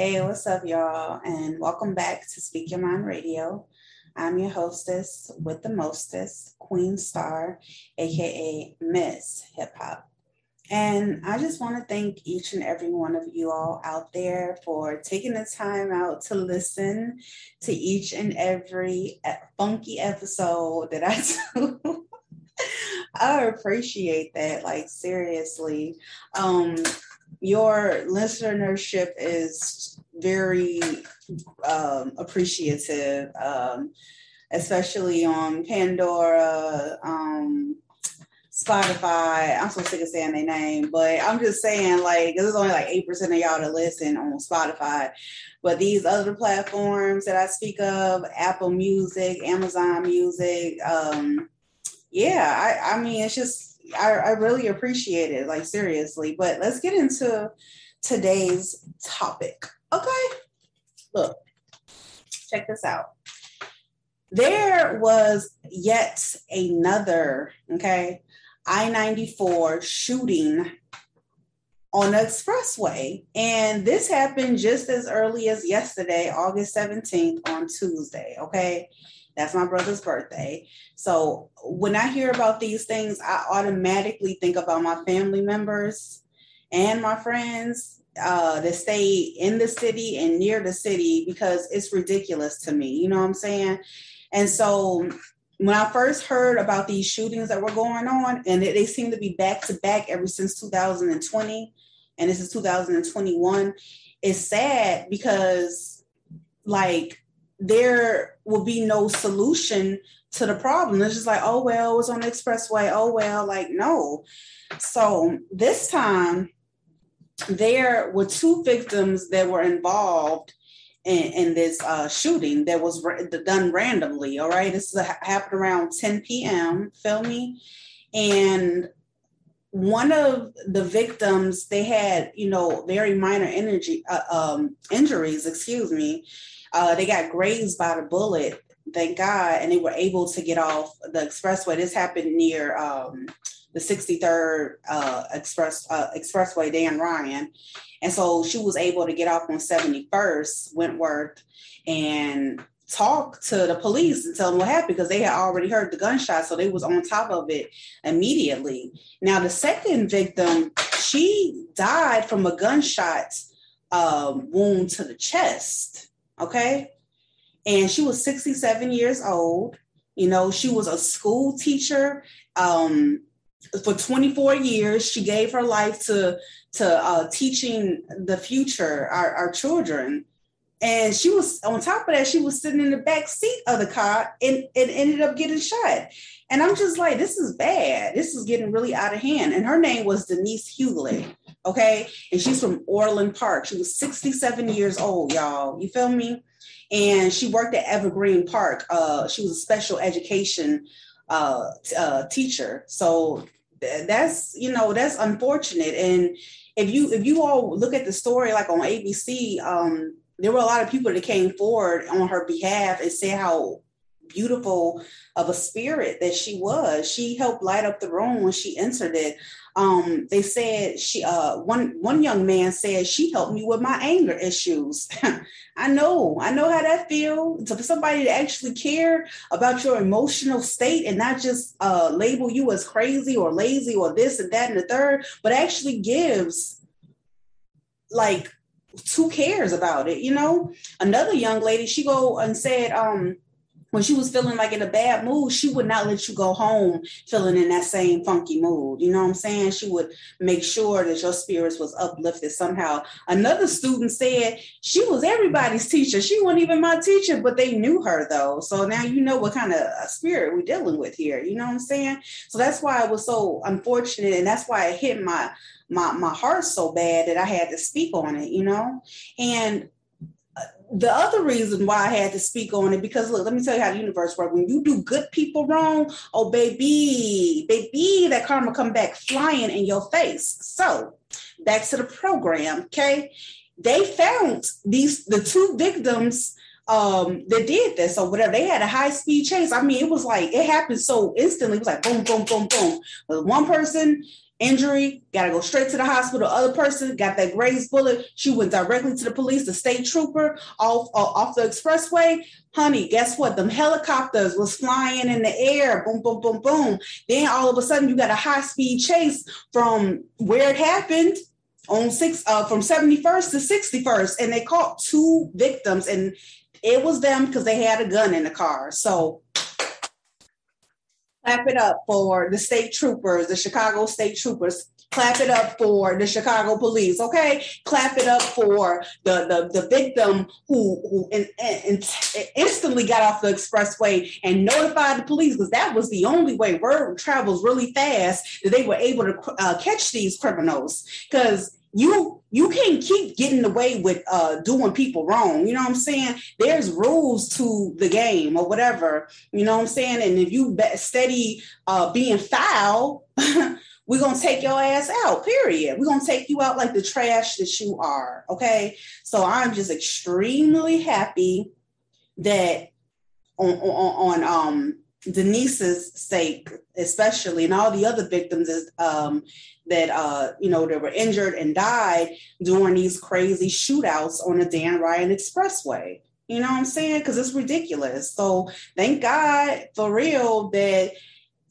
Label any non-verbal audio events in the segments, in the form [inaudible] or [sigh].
Hey, what's up, y'all? And welcome back to Speak Your Mind Radio. I'm your hostess with the mostest, Queen Star, aka Miss Hip Hop. And I just want to thank each and every one of you all out there for taking the time out to listen to each and every funky episode that I [laughs] do. I appreciate that, like seriously. Um, your listenership is very um, appreciative, um, especially on Pandora, um, Spotify. I'm so sick of saying their name, but I'm just saying, like, there's only like 8% of y'all that listen on Spotify. But these other platforms that I speak of, Apple Music, Amazon Music, um, yeah, I, I mean, it's just, I, I really appreciate it, like, seriously. But let's get into today's topic. Okay. Look, check this out. There was yet another, okay, I 94 shooting on the expressway. And this happened just as early as yesterday, August 17th on Tuesday, okay? That's my brother's birthday. So when I hear about these things, I automatically think about my family members and my friends uh, that stay in the city and near the city because it's ridiculous to me. You know what I'm saying? And so when I first heard about these shootings that were going on, and they, they seem to be back to back ever since 2020, and this is 2021, it's sad because, like, there will be no solution to the problem. It's just like, oh, well, it was on the expressway. Oh, well, like, no. So this time, there were two victims that were involved in, in this uh, shooting that was ra- done randomly. All right, this is a, happened around 10 p.m. Feel me? And one of the victims, they had you know very minor energy uh, um, injuries. Excuse me. Uh, they got grazed by the bullet. Thank God, and they were able to get off the expressway. This happened near um, the 63rd uh, express uh, expressway, Dan Ryan, and so she was able to get off on 71st Wentworth and talk to the police and tell them what happened because they had already heard the gunshot, so they was on top of it immediately. Now the second victim, she died from a gunshot um, wound to the chest. Okay, and she was 67 years old. You know, she was a school teacher. Um, for 24 years. She gave her life to to uh, teaching the future our, our children. And she was on top of that she was sitting in the back seat of the car and it ended up getting shot. And i'm just like this is bad. This is getting really out of hand. And her name was denise Huguelet okay? And she's from orland park. She was 67 years old y'all. You feel me? And she worked at evergreen park. Uh, she was a special education uh, uh, teacher. So th- that's you know that's unfortunate. And if you if you all look at the story like on ABC, um, there were a lot of people that came forward on her behalf and said how beautiful of a spirit that she was. She helped light up the room when she entered it. Um, they said she uh one one young man said she helped me with my anger issues. [laughs] I know, I know how that feels. For somebody to actually care about your emotional state and not just uh label you as crazy or lazy or this and that and the third, but actually gives like who cares about it, you know? Another young lady, she go and said, um, when she was feeling like in a bad mood, she would not let you go home feeling in that same funky mood. You know what I'm saying? She would make sure that your spirits was uplifted somehow. Another student said she was everybody's teacher. She wasn't even my teacher, but they knew her though. So now you know what kind of spirit we're dealing with here. You know what I'm saying? So that's why it was so unfortunate, and that's why it hit my my my heart so bad that I had to speak on it, you know. And uh, the other reason why I had to speak on it because look, let me tell you how the universe works. When you do good people wrong, oh baby, baby, that karma come back flying in your face. So back to the program, okay? They found these the two victims um that did this or whatever. They had a high speed chase. I mean, it was like it happened so instantly. It was like boom, boom, boom, boom. But one person injury, got to go straight to the hospital. Other person got that grazed bullet. She went directly to the police, the state trooper off off the expressway. Honey, guess what? Them helicopters was flying in the air. Boom, boom, boom, boom. Then all of a sudden, you got a high speed chase from where it happened on six uh, from 71st to 61st, and they caught two victims and it was them because they had a gun in the car. So clap it up for the state troopers, the Chicago state troopers. Clap it up for the Chicago police, okay? Clap it up for the the, the victim who who in, in, in instantly got off the expressway and notified the police because that was the only way word travels really fast that they were able to uh, catch these criminals because you you can't keep getting away with uh doing people wrong you know what i'm saying? There's rules to the game or whatever you know what i'm saying? And if you steady uh being foul [laughs] we're gonna take your ass out period. We're gonna take you out like the trash that you are okay? So i'm just extremely happy that on on, on um Denise's sake, especially, and all the other victims um, that uh, you know that were injured and died during these crazy shootouts on the Dan Ryan Expressway. You know what I'm saying? Because it's ridiculous. So thank God for real that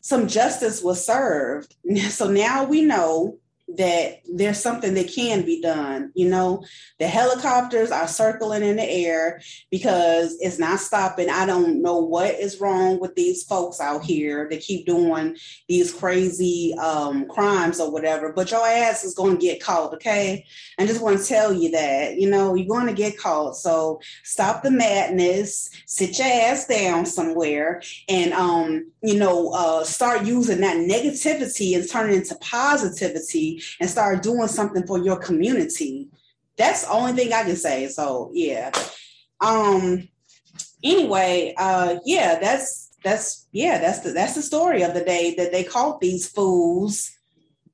some justice was served. [laughs] So now we know that there's something that can be done. You know, the helicopters are circling in the air because it's not stopping. I don't know what is wrong with these folks out here that keep doing these crazy um, crimes or whatever, but your ass is going to get caught, okay? I just want to tell you that, you know, you're going to get caught. So stop the madness, sit your ass down somewhere, and, um, you know, uh, start using that negativity and turn it into positivity and start doing something for your community. That's the only thing I can say. So yeah. Um anyway, uh yeah, that's that's yeah, that's the that's the story of the day that they caught these fools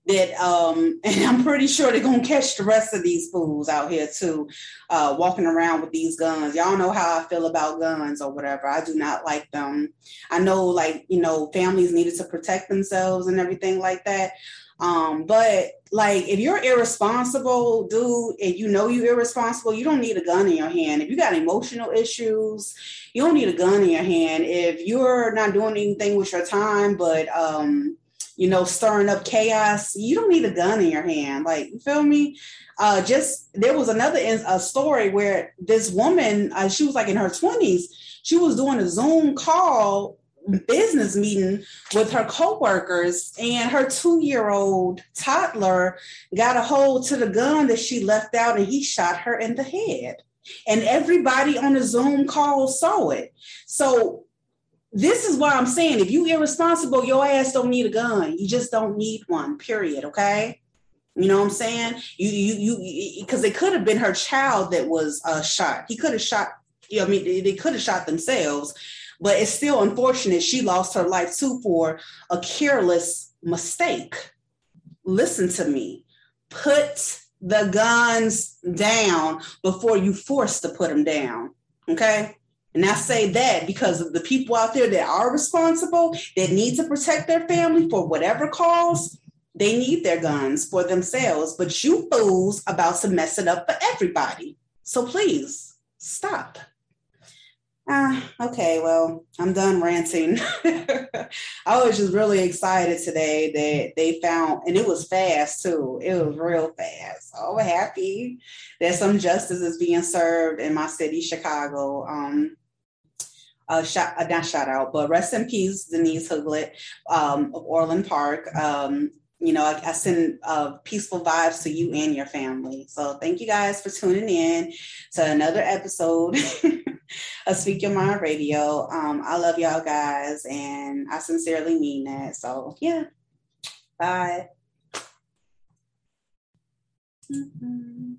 that um [laughs] and I'm pretty sure they're gonna catch the rest of these fools out here too, uh walking around with these guns. Y'all know how I feel about guns or whatever. I do not like them. I know like, you know, families needed to protect themselves and everything like that. Um, but like if you're irresponsible, dude, and you know you're irresponsible, you don't need a gun in your hand. If you got emotional issues, you don't need a gun in your hand. If you're not doing anything with your time, but um, you know, stirring up chaos, you don't need a gun in your hand. Like, you feel me? Uh, just there was another a story where this woman, uh, she was like in her 20s, she was doing a Zoom call business meeting with her coworkers and her two-year-old toddler got a hold to the gun that she left out and he shot her in the head. And everybody on the zoom call saw it. So this is why i'm saying if you irresponsible your ass don't need a gun. You just don't need one period okay? You know what i'm saying? You you you because it could have been her child that was uh, shot. He could have shot you know, I mean, they could have shot themselves, but it's still unfortunate she lost her life too for a careless mistake. Listen to me. Put the guns down before you force to put them down. Okay. And I say that because of the people out there that are responsible, that need to protect their family for whatever cause, they need their guns for themselves. But you fools about to mess it up for everybody. So please stop. Ah, okay, well, I'm done ranting. [laughs] I was just really excited today that they found, and it was fast too. It was real fast. So happy that some justice is being served in my city, Chicago. Um, shot, uh, not shout out, but rest in peace, Denise Huguelet um, of Orland Park. Um, you know, I, I send uh, peaceful vibes to you and your family. So thank you guys for tuning in to another episode [laughs] of Speak Your Mind Radio. Um, I love y'all guys, and I sincerely mean that. So yeah, bye. Mm-hmm.